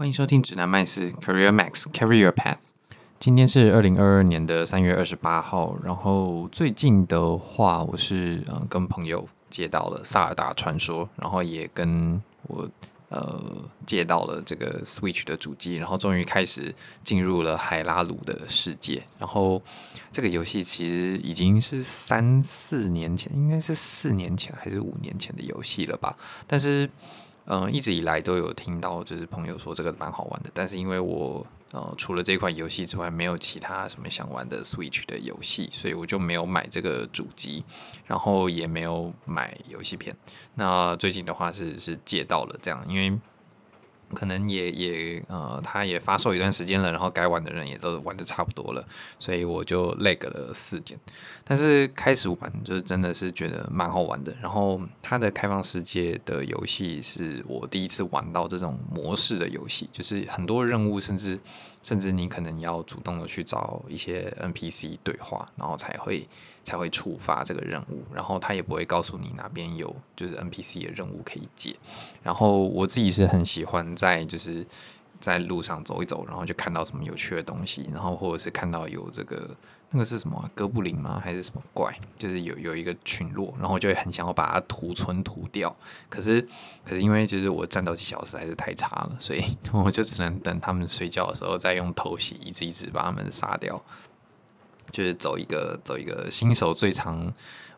欢迎收听指南麦斯 Career Max Carry Your Path。今天是二零二二年的三月二十八号。然后最近的话，我是呃跟朋友借到了《萨尔达传说》，然后也跟我呃借到了这个 Switch 的主机，然后终于开始进入了海拉鲁的世界。然后这个游戏其实已经是三四年前，应该是四年前还是五年前的游戏了吧？但是。嗯，一直以来都有听到，就是朋友说这个蛮好玩的，但是因为我呃除了这款游戏之外，没有其他什么想玩的 Switch 的游戏，所以我就没有买这个主机，然后也没有买游戏片。那最近的话是是借到了这样，因为。可能也也呃，他也发售一段时间了，然后该玩的人也都玩的差不多了，所以我就 lag 了四点。但是开始玩就是真的是觉得蛮好玩的。然后它的开放世界的游戏是我第一次玩到这种模式的游戏，就是很多任务，甚至甚至你可能要主动的去找一些 NPC 对话，然后才会。才会触发这个任务，然后他也不会告诉你哪边有就是 NPC 的任务可以解。然后我自己是很喜欢在就是在路上走一走，然后就看到什么有趣的东西，然后或者是看到有这个那个是什么，哥布林吗？还是什么怪？就是有有一个群落，然后就会很想要把它屠村屠掉。可是可是因为就是我战斗技巧实在是太差了，所以 我就只能等他们睡觉的时候再用偷袭一只一只把他们杀掉。就是走一个走一个新手最常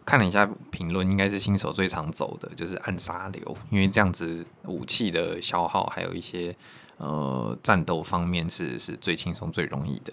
看了一下评论，应该是新手最常走的就是暗杀流，因为这样子武器的消耗还有一些呃战斗方面是是最轻松最容易的。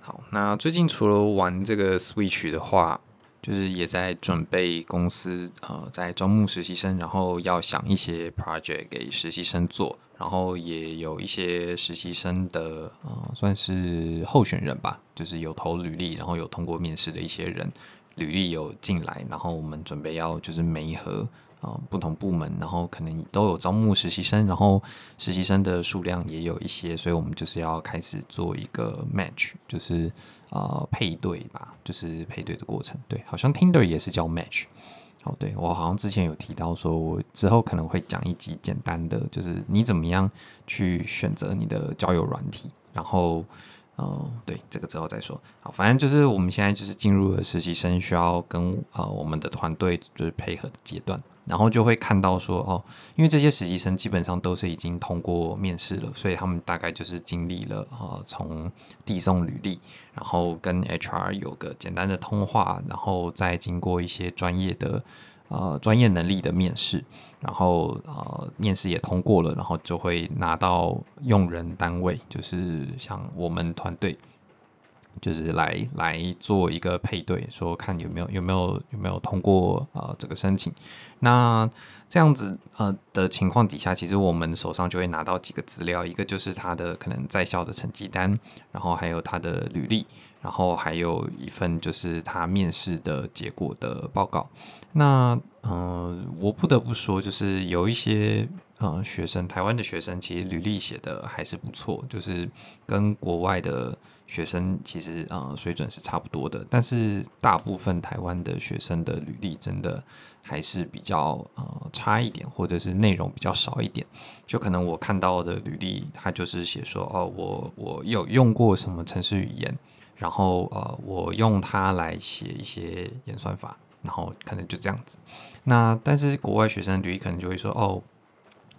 好，那最近除了玩这个 Switch 的话，就是也在准备公司呃在招募实习生，然后要想一些 project 给实习生做。然后也有一些实习生的，呃，算是候选人吧，就是有投履历，然后有通过面试的一些人，履历有进来，然后我们准备要就是每一和啊，不同部门，然后可能都有招募实习生，然后实习生的数量也有一些，所以我们就是要开始做一个 match，就是呃配对吧，就是配对的过程，对，好像 Tinder 也是叫 match。哦，对，我好像之前有提到说，我之后可能会讲一集简单的，就是你怎么样去选择你的交友软体，然后，哦，对，这个之后再说。好，反正就是我们现在就是进入了实习生需要跟呃我们的团队就是配合的阶段。然后就会看到说哦，因为这些实习生基本上都是已经通过面试了，所以他们大概就是经历了呃从递送履历，然后跟 HR 有个简单的通话，然后再经过一些专业的呃专业能力的面试，然后呃面试也通过了，然后就会拿到用人单位，就是像我们团队。就是来来做一个配对，说看有没有有没有有没有通过呃这个申请。那这样子呃的情况底下，其实我们手上就会拿到几个资料，一个就是他的可能在校的成绩单，然后还有他的履历，然后还有一份就是他面试的结果的报告。那呃我不得不说，就是有一些呃学生，台湾的学生其实履历写的还是不错，就是跟国外的。学生其实呃水准是差不多的，但是大部分台湾的学生的履历真的还是比较呃差一点，或者是内容比较少一点。就可能我看到的履历，他就是写说哦，我我有用过什么程式语言，然后呃我用它来写一些演算法，然后可能就这样子。那但是国外学生履历可能就会说哦。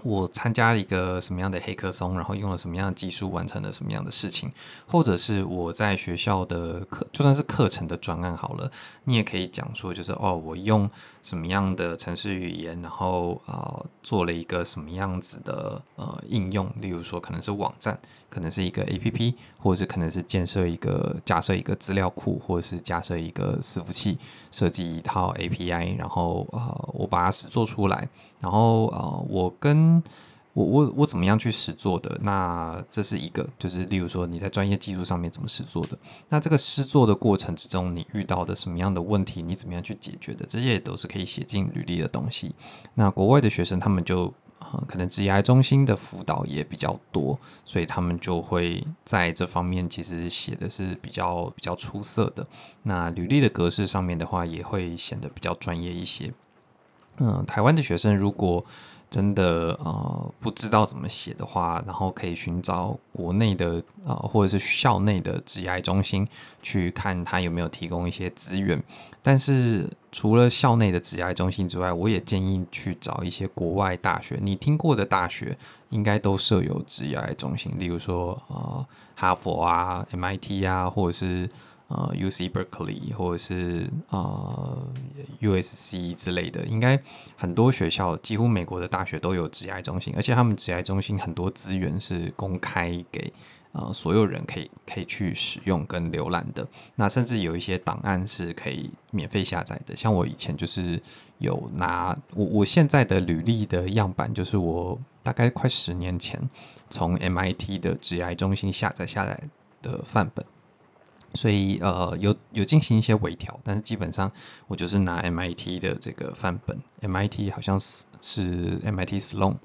我参加了一个什么样的黑客松，然后用了什么样的技术完成了什么样的事情，或者是我在学校的课，就算是课程的专案好了，你也可以讲说，就是哦，我用什么样的程式语言，然后呃做了一个什么样子的呃应用，例如说可能是网站，可能是一个 APP，或者是可能是建设一个架设一个资料库，或者是架设一个伺服器，设计一套 API，然后呃我把它实做出来，然后呃我跟我我我怎么样去实做的？那这是一个，就是例如说你在专业技术上面怎么实做的？那这个实做的过程之中，你遇到的什么样的问题？你怎么样去解决的？这些也都是可以写进履历的东西。那国外的学生他们就可能职业中心的辅导也比较多，所以他们就会在这方面其实写的是比较比较出色的。那履历的格式上面的话，也会显得比较专业一些。嗯、台湾的学生如果真的呃不知道怎么写的话，然后可以寻找国内的呃或者是校内的职涯中心去看他有没有提供一些资源。但是除了校内的职涯中心之外，我也建议去找一些国外大学。你听过的大学应该都设有职涯中心，例如说呃哈佛啊、MIT 啊，或者是。呃，UC Berkeley 或者是呃 USC 之类的，应该很多学校，几乎美国的大学都有职涯中心，而且他们职涯中心很多资源是公开给呃所有人可以可以去使用跟浏览的。那甚至有一些档案是可以免费下载的。像我以前就是有拿我我现在的履历的样板，就是我大概快十年前从 MIT 的职涯中心下载下来的范本。所以呃有有进行一些微调，但是基本上我就是拿 MIT 的这个范本，MIT 好像是是 MIT Sloan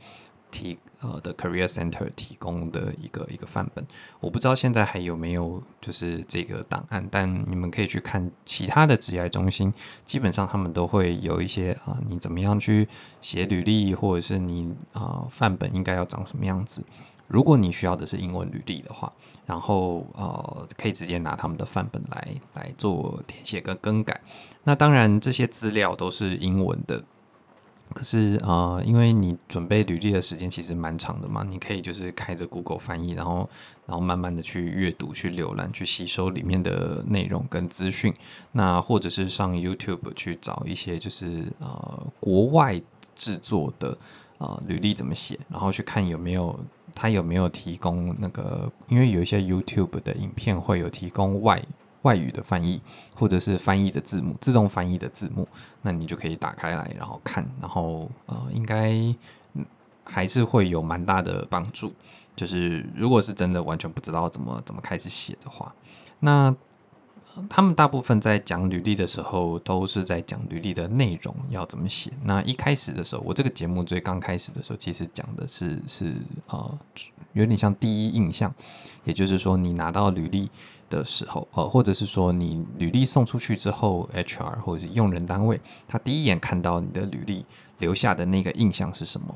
提呃的 Career Center 提供的一个一个范本，我不知道现在还有没有就是这个档案，但你们可以去看其他的职涯中心，基本上他们都会有一些啊、你怎么样去写履历，或者是你啊范本应该要长什么样子。如果你需要的是英文履历的话，然后呃，可以直接拿他们的范本来来做填写跟更改。那当然这些资料都是英文的，可是呃，因为你准备履历的时间其实蛮长的嘛，你可以就是开着 Google 翻译，然后然后慢慢的去阅读、去浏览、去吸收里面的内容跟资讯。那或者是上 YouTube 去找一些就是呃国外制作的呃履历怎么写，然后去看有没有。他有没有提供那个？因为有一些 YouTube 的影片会有提供外外语的翻译，或者是翻译的字幕，自动翻译的字幕，那你就可以打开来，然后看，然后呃，应该还是会有蛮大的帮助。就是如果是真的完全不知道怎么怎么开始写的话，那。他们大部分在讲履历的时候，都是在讲履历的内容要怎么写。那一开始的时候，我这个节目最刚开始的时候，其实讲的是是呃，有点像第一印象，也就是说，你拿到履历的时候，呃，或者是说你履历送出去之后，HR 或者是用人单位，他第一眼看到你的履历留下的那个印象是什么？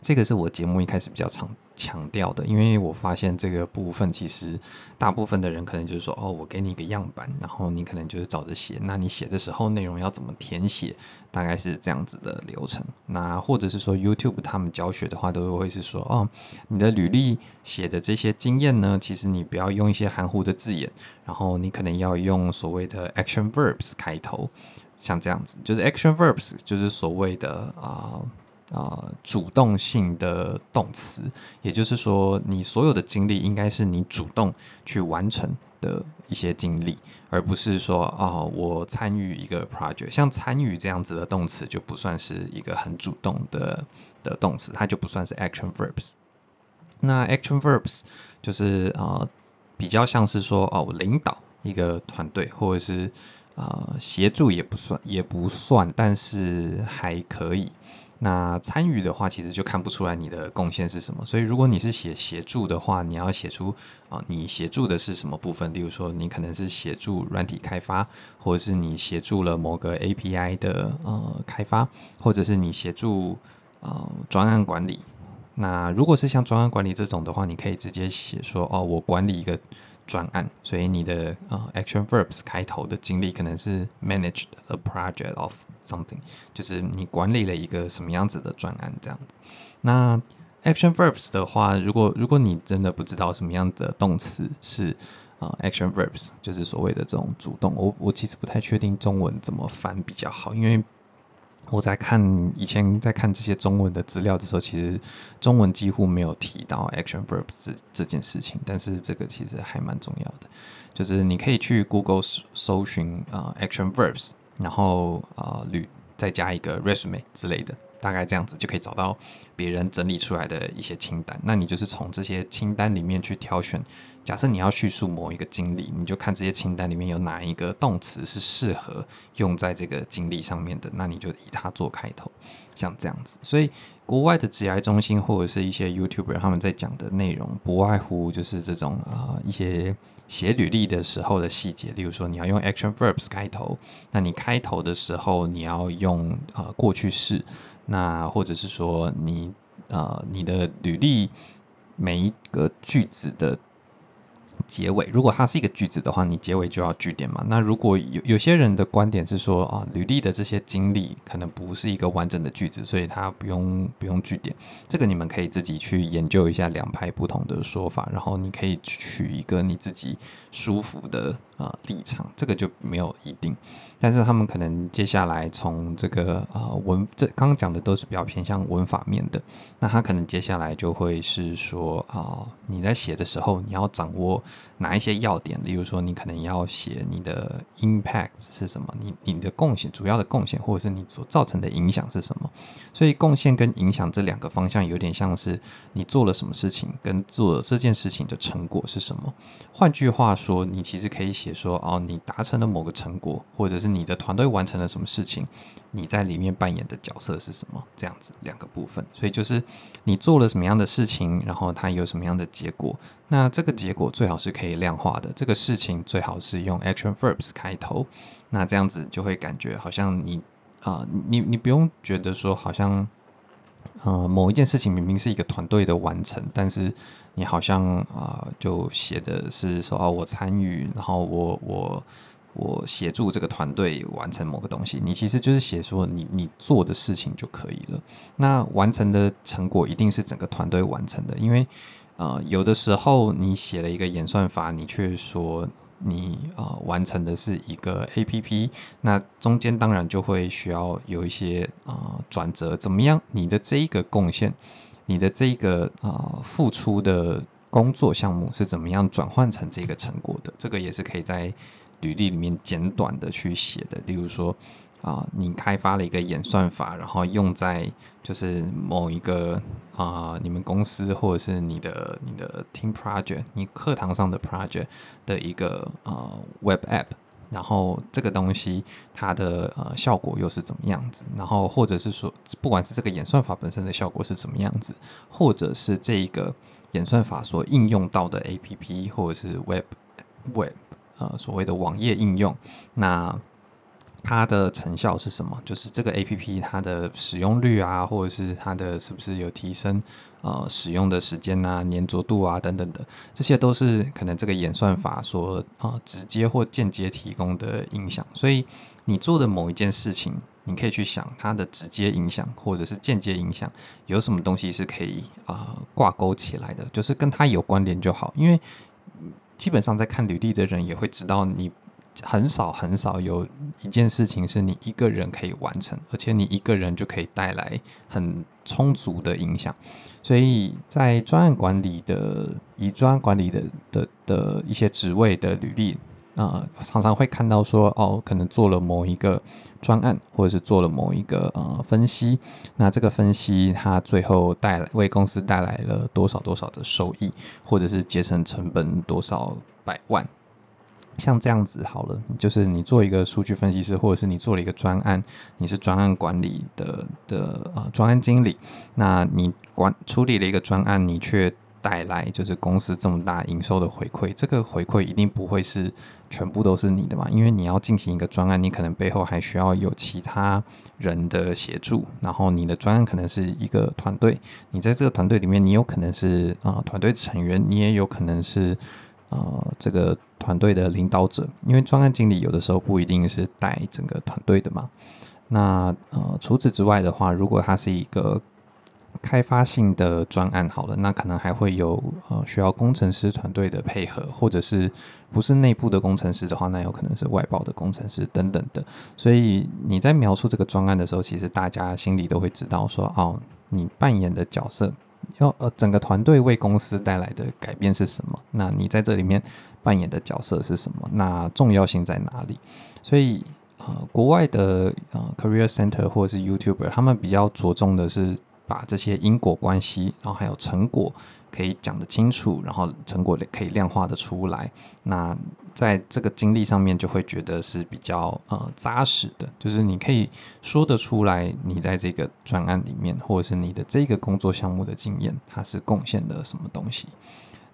这个是我节目一开始比较常强调的，因为我发现这个部分其实大部分的人可能就是说，哦，我给你一个样板，然后你可能就是照着写，那你写的时候内容要怎么填写，大概是这样子的流程。那或者是说 YouTube 他们教学的话，都会是说，哦，你的履历写的这些经验呢，其实你不要用一些含糊的字眼，然后你可能要用所谓的 action verbs 开头，像这样子，就是 action verbs 就是所谓的啊。呃，主动性的动词，也就是说，你所有的经历应该是你主动去完成的一些经历，而不是说，哦，我参与一个 project，像参与这样子的动词就不算是一个很主动的的动词，它就不算是 action verbs。那 action verbs 就是呃，比较像是说，哦，领导一个团队，或者是呃，协助也不算，也不算，但是还可以。那参与的话，其实就看不出来你的贡献是什么。所以，如果你是写协助的话，你要写出啊，你协助的是什么部分？例如说，你可能是协助软体开发，或者是你协助了某个 API 的呃开发，或者是你协助呃专案管理。那如果是像专案管理这种的话，你可以直接写说哦，我管理一个专案。所以你的呃 action verbs 开头的经历可能是 manage a project of。Something 就是你管理了一个什么样子的专案这样。那 action verbs 的话，如果如果你真的不知道什么样的动词是啊、呃、action verbs，就是所谓的这种主动，我我其实不太确定中文怎么翻比较好，因为我在看以前在看这些中文的资料的时候，其实中文几乎没有提到 action verbs 这这件事情，但是这个其实还蛮重要的，就是你可以去 Google 搜寻啊、呃、action verbs。然后呃，履再加一个 resume 之类的，大概这样子就可以找到别人整理出来的一些清单。那你就是从这些清单里面去挑选。假设你要叙述某一个经历，你就看这些清单里面有哪一个动词是适合用在这个经历上面的，那你就以它做开头，像这样子。所以国外的职涯中心或者是一些 YouTuber 他们在讲的内容，不外乎就是这种啊、一些写履历的时候的细节，例如说你要用 action verbs 开头，那你开头的时候你要用呃过去式，那或者是说你呃你的履历每一个句子的。结尾，如果它是一个句子的话，你结尾就要句点嘛。那如果有有些人的观点是说啊，履历的这些经历可能不是一个完整的句子，所以它不用不用句点。这个你们可以自己去研究一下两派不同的说法，然后你可以取一个你自己舒服的啊立场。这个就没有一定，但是他们可能接下来从这个啊文，这刚刚讲的都是比较偏向文法面的。那他可能接下来就会是说啊，你在写的时候你要掌握。哪一些要点？例如说，你可能要写你的 impact 是什么，你你的贡献，主要的贡献，或者是你所造成的影响是什么？所以，贡献跟影响这两个方向有点像是你做了什么事情，跟做这件事情的成果是什么。换句话说，你其实可以写说，哦，你达成了某个成果，或者是你的团队完成了什么事情，你在里面扮演的角色是什么？这样子两个部分。所以就是你做了什么样的事情，然后它有什么样的结果。那这个结果最好是可以量化的，这个事情最好是用 action verbs 开头，那这样子就会感觉好像你啊、你你不用觉得说好像，呃，某一件事情明明是一个团队的完成，但是你好像啊、就写的是说哦，我参与，然后我我我协助这个团队完成某个东西，你其实就是写说你你做的事情就可以了。那完成的成果一定是整个团队完成的，因为。呃，有的时候你写了一个演算法，你却说你呃完成的是一个 APP，那中间当然就会需要有一些呃转折，怎么样？你的这一个贡献，你的这一个呃付出的工作项目是怎么样转换成这个成果的？这个也是可以在履历里面简短的去写的，例如说。啊、你开发了一个演算法，然后用在就是某一个啊、你们公司或者是你的你的 team project，你课堂上的 project 的一个呃 web app，然后这个东西它的呃效果又是怎么样子？然后或者是说，不管是这个演算法本身的效果是怎么样子，或者是这一个演算法所应用到的 app 或者是 web web 呃所谓的网页应用，那。它的成效是什么？就是这个 APP 它的使用率啊，或者是它的是不是有提升呃使用的时间啊、黏着度啊等等的，这些都是可能这个演算法所啊、呃、直接或间接提供的影响。所以你做的某一件事情，你可以去想它的直接影响或者是间接影响有什么东西是可以啊、呃、挂钩起来的，就是跟它有关联就好。因为基本上在看履历的人也会知道你。很少很少有一件事情是你一个人可以完成，而且你一个人就可以带来很充足的影响。所以在专案管理的以专案管理的的的一些职位的履历啊、呃，常常会看到说哦，可能做了某一个专案，或者是做了某一个呃分析，那这个分析它最后带来为公司带来了多少多少的收益，或者是节省成本多少百万。像这样子好了，就是你做一个数据分析师，或者是你做了一个专案，你是专案管理的的呃专案经理，那你管处理了一个专案，你却带来就是公司这么大营收的回馈，这个回馈一定不会是全部都是你的嘛，因为你要进行一个专案，你可能背后还需要有其他人的协助，然后你的专案可能是一个团队，你在这个团队里面，你有可能是啊、呃、团队成员，你也有可能是。呃，这个团队的领导者，因为专案经理有的时候不一定是带整个团队的嘛。那呃，除此之外的话，如果他是一个开发性的专案，好了，那可能还会有呃需要工程师团队的配合，或者是不是内部的工程师的话，那有可能是外包的工程师等等的。所以你在描述这个专案的时候，其实大家心里都会知道说，哦，你扮演的角色。要呃，整个团队为公司带来的改变是什么？那你在这里面扮演的角色是什么？那重要性在哪里？所以呃，国外的呃 Career Center 或者是 YouTuber，他们比较着重的是把这些因果关系，然后还有成果可以讲得清楚，然后成果可以量化的出来。那在这个经历上面就会觉得是比较呃扎实的，就是你可以说得出来，你在这个专案里面，或者是你的这个工作项目的经验，它是贡献了什么东西。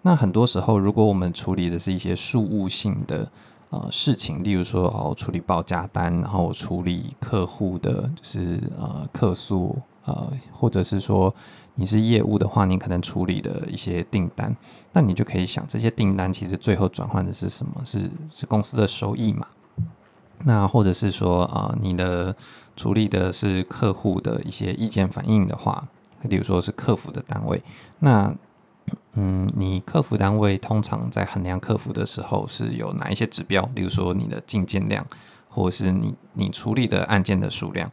那很多时候，如果我们处理的是一些事务性的呃事情，例如说哦处理报价单，然后处理客户的就是呃客诉，呃或者是说。你是业务的话，你可能处理的一些订单，那你就可以想，这些订单其实最后转换的是什么？是是公司的收益嘛？那或者是说啊、呃，你的处理的是客户的一些意见反应的话，比如说是客服的单位，那嗯，你客服单位通常在衡量客服的时候是有哪一些指标？比如说你的进件量，或者是你你处理的案件的数量。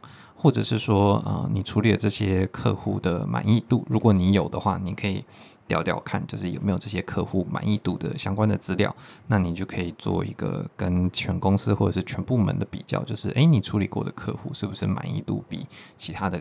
或者是说，呃，你处理的这些客户的满意度，如果你有的话，你可以调调看，就是有没有这些客户满意度的相关的资料，那你就可以做一个跟全公司或者是全部门的比较，就是，诶，你处理过的客户是不是满意度比其他的，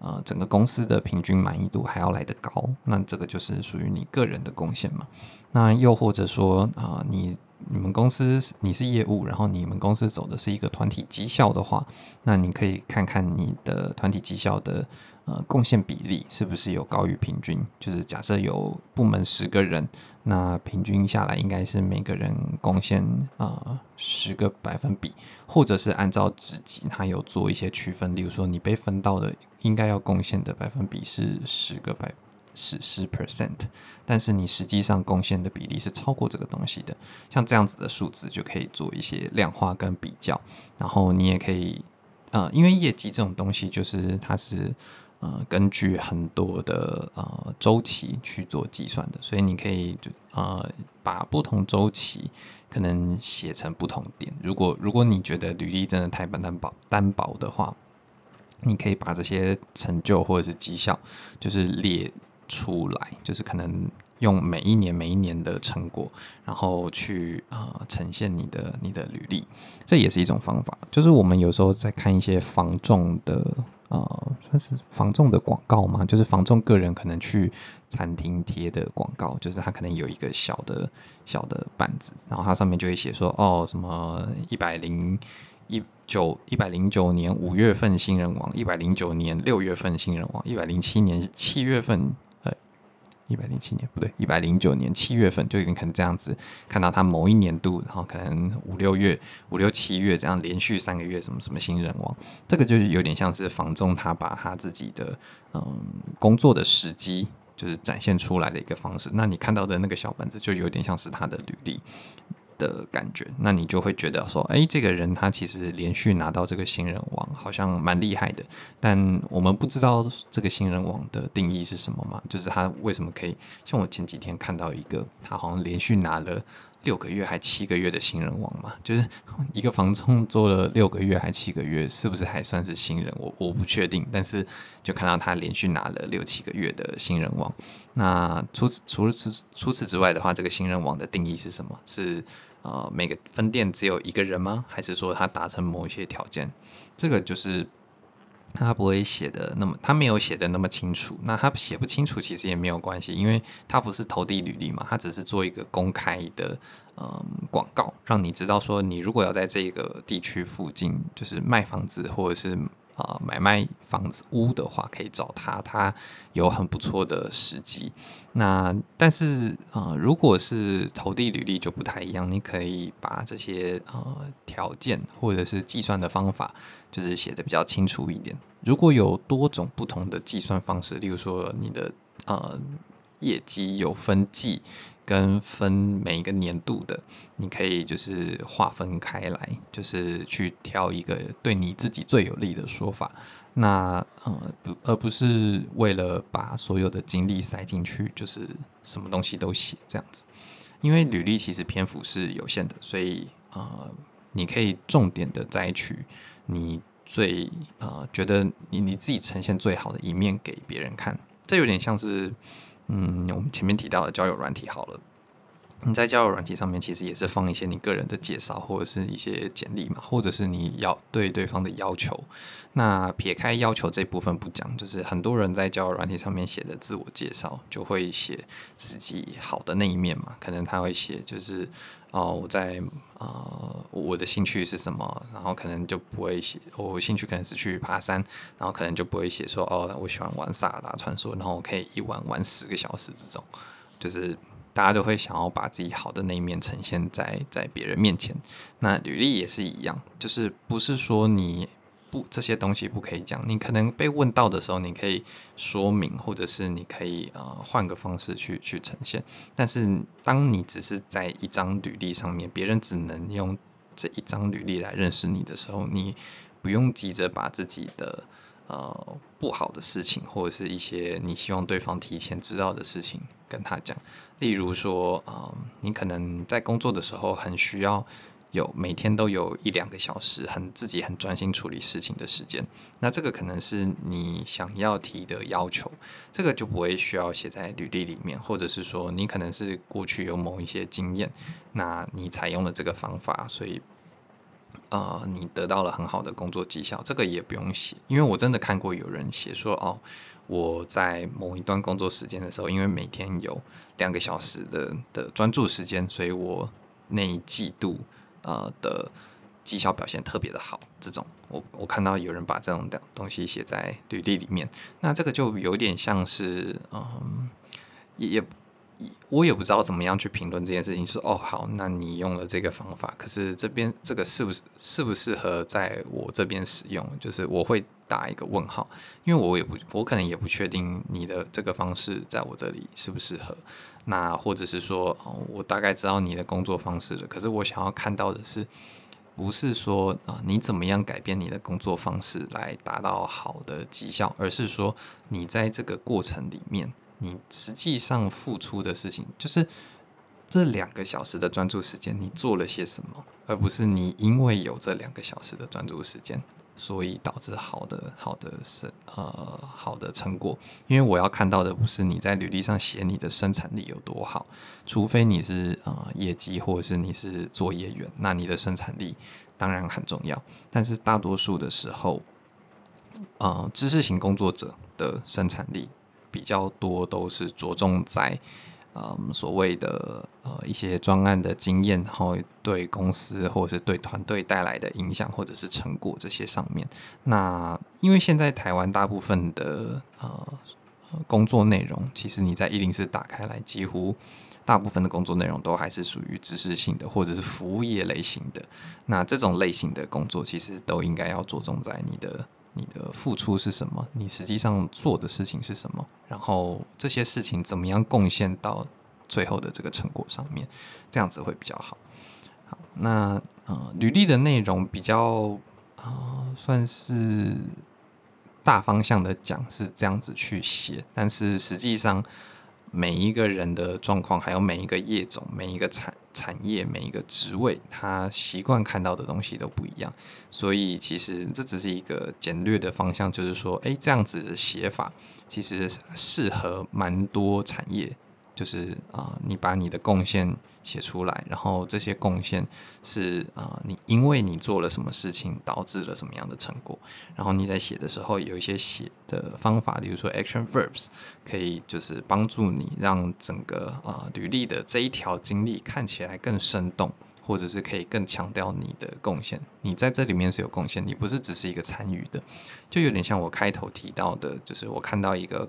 呃，整个公司的平均满意度还要来得高？那这个就是属于你个人的贡献嘛。那又或者说，啊、你。你们公司你是业务，然后你们公司走的是一个团体绩效的话，那你可以看看你的团体绩效的呃贡献比例是不是有高于平均。就是假设有部门十个人，那平均下来应该是每个人贡献啊十个百分比，或者是按照职级，它有做一些区分。例如说，你被分到的应该要贡献的百分比是十个百分。是十 percent，但是你实际上贡献的比例是超过这个东西的，像这样子的数字就可以做一些量化跟比较，然后你也可以，呃，因为业绩这种东西就是它是呃根据很多的呃周期去做计算的，所以你可以就呃把不同周期可能写成不同点。如果如果你觉得履历真的太单薄单薄的话，你可以把这些成就或者是绩效就是列。出来就是可能用每一年每一年的成果，然后去、呃、呈现你的你的履历，这也是一种方法。就是我们有时候在看一些房仲的啊、呃，算是房仲的广告嘛，就是房仲个人可能去餐厅贴的广告，就是他可能有一个小的小的板子，然后它上面就会写说哦什么一百零一九一百零九年五月份新人王，一百零九年六月份新人王，一百零七年七月份。一百零七年不对，一百零九年七月份就已经可能这样子看到他某一年度，然后可能五六月、五六七月这样连续三个月什么什么新人王，这个就是有点像是房仲他把他自己的嗯工作的时机就是展现出来的一个方式。那你看到的那个小本子就有点像是他的履历。的感觉，那你就会觉得说，哎，这个人他其实连续拿到这个新人王，好像蛮厉害的。但我们不知道这个新人王的定义是什么嘛？就是他为什么可以？像我前几天看到一个，他好像连续拿了六个月还七个月的新人王嘛？就是一个房仲做了六个月还七个月，是不是还算是新人？我我不确定。但是就看到他连续拿了六七个月的新人王。那除除了此除此之外的话，这个新人王的定义是什么？是呃每个分店只有一个人吗？还是说他达成某一些条件？这个就是他不会写的那么，他没有写的那么清楚。那他写不清楚其实也没有关系，因为他不是投递履历嘛，他只是做一个公开的嗯广告，让你知道说你如果要在这个地区附近就是卖房子或者是。啊、买卖房子屋的话，可以找他，他有很不错的时机。那但是啊、如果是投递履历就不太一样，你可以把这些呃条件或者是计算的方法，就是写得比较清楚一点。如果有多种不同的计算方式，例如说你的呃业绩有分季。跟分每一个年度的，你可以就是划分开来，就是去挑一个对你自己最有利的说法。那呃不，而不是为了把所有的精力塞进去，就是什么东西都写这样子。因为履历其实篇幅是有限的，所以呃，你可以重点的摘取你最呃觉得你你自己呈现最好的一面给别人看。这有点像是。嗯，我们前面提到的交友软体好了，你在交友软体上面，其实也是放一些你个人的介绍，或者是一些简历嘛，或者是你要对对方的要求。那撇开要求这部分不讲，就是很多人在交友软体上面写的自我介绍，就会写自己好的那一面嘛。可能他会写就是哦，我在呃我的兴趣是什么，然后可能就不会写我兴趣可能是去爬山，然后可能就不会写说哦，我喜欢玩萨尔达传说，然后我可以一玩玩十个小时这种，就是。大家都会想要把自己好的那一面呈现在在别人面前，那履历也是一样，就是不是说你不这些东西不可以讲，你可能被问到的时候，你可以说明，或者是你可以呃换个方式去去呈现。但是当你只是在一张履历上面，别人只能用这一张履历来认识你的时候，你不用急着把自己的呃不好的事情，或者是一些你希望对方提前知道的事情跟他讲。例如说，嗯，你可能在工作的时候很需要有每天都有一两个小时很自己很专心处理事情的时间，那这个可能是你想要提的要求，这个就不会需要写在履历里面，或者是说你可能是过去有某一些经验，那你采用了这个方法，所以，呃，你得到了很好的工作绩效，这个也不用写，因为我真的看过有人写说，哦。我在某一段工作时间的时候，因为每天有两个小时的的专注时间，所以我那一季度呃的绩效表现特别的好。这种我我看到有人把这种的东西写在履历里面，那这个就有点像是嗯也也。我也不知道怎么样去评论这件事情。说哦，好，那你用了这个方法，可是这边这个适不适适不适合在我这边使用？就是我会打一个问号，因为我也不，我可能也不确定你的这个方式在我这里适不适合。那或者是说，哦，我大概知道你的工作方式了，可是我想要看到的是，不是说啊，你怎么样改变你的工作方式来达到好的绩效，而是说你在这个过程里面。你实际上付出的事情，就是这两个小时的专注时间，你做了些什么，而不是你因为有这两个小时的专注时间，所以导致好的好的是呃好的成果。因为我要看到的不是你在履历上写你的生产力有多好，除非你是呃业绩或者是你是作业员，那你的生产力当然很重要。但是大多数的时候，呃，知识型工作者的生产力。比较多都是着重在，嗯，所谓的呃一些专案的经验，然后对公司或者是对团队带来的影响或者是成果这些上面。那因为现在台湾大部分的呃工作内容，其实你在一零四打开来，几乎大部分的工作内容都还是属于知识性的或者是服务业类型的。那这种类型的工作，其实都应该要着重在你的。你的付出是什么？你实际上做的事情是什么？然后这些事情怎么样贡献到最后的这个成果上面？这样子会比较好。好，那呃，履历的内容比较啊、算是大方向的讲是这样子去写，但是实际上。每一个人的状况，还有每一个业种、每一个产产业、每一个职位，他习惯看到的东西都不一样。所以，其实这只是一个简略的方向，就是说，诶，这样子的写法其实适合蛮多产业。就是啊、你把你的贡献写出来，然后这些贡献是啊、你因为你做了什么事情导致了什么样的成果，然后你在写的时候有一些写的方法，比如说 action verbs，可以就是帮助你让整个啊、履历的这一条经历看起来更生动，或者是可以更强调你的贡献。你在这里面是有贡献，你不是只是一个参与的，就有点像我开头提到的，就是我看到一个。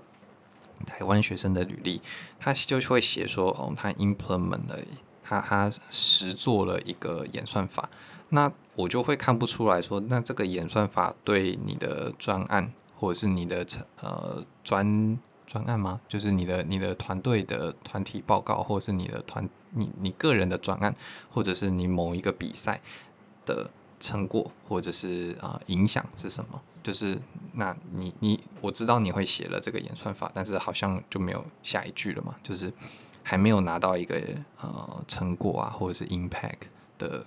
台湾学生的履历，他就会写说，哦，他 implement 了，他他实做了一个演算法，那我就会看不出来说，那这个演算法对你的专案或者是你的呃专专案吗？就是你的你的团队的团体报告，或者是你的团你你个人的专案，或者是你某一个比赛的。成果或者是啊、影响是什么？就是那你你我知道你会写了这个演算法，但是好像就没有下一句了嘛，就是还没有拿到一个呃成果啊或者是 impact 的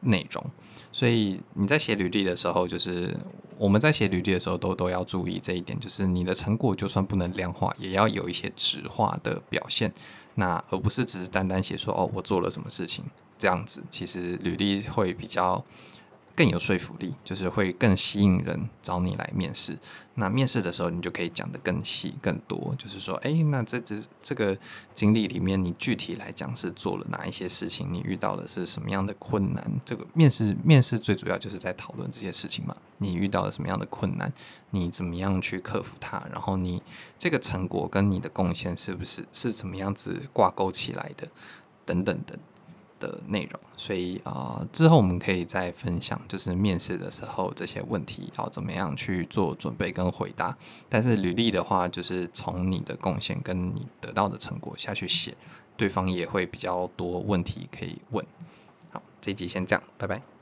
内容。所以你在写履历的时候，就是我们在写履历的时候都都要注意这一点，就是你的成果就算不能量化，也要有一些质化的表现。那而不是只是单单写说哦，我做了什么事情这样子，其实履历会比较。更有说服力，就是会更吸引人找你来面试。那面试的时候，你就可以讲得更细、更多。就是说，哎，那这这这个经历里面，你具体来讲是做了哪一些事情？你遇到的是什么样的困难？这个面试面试最主要就是在讨论这些事情嘛。你遇到了什么样的困难？你怎么样去克服它？然后你这个成果跟你的贡献是不是是怎么样子挂钩起来的？等等等。的内容，所以啊、之后我们可以再分享，就是面试的时候这些问题要怎么样去做准备跟回答。但是履历的话，就是从你的贡献跟你得到的成果下去写，对方也会比较多问题可以问。好，这一集先这样，拜拜。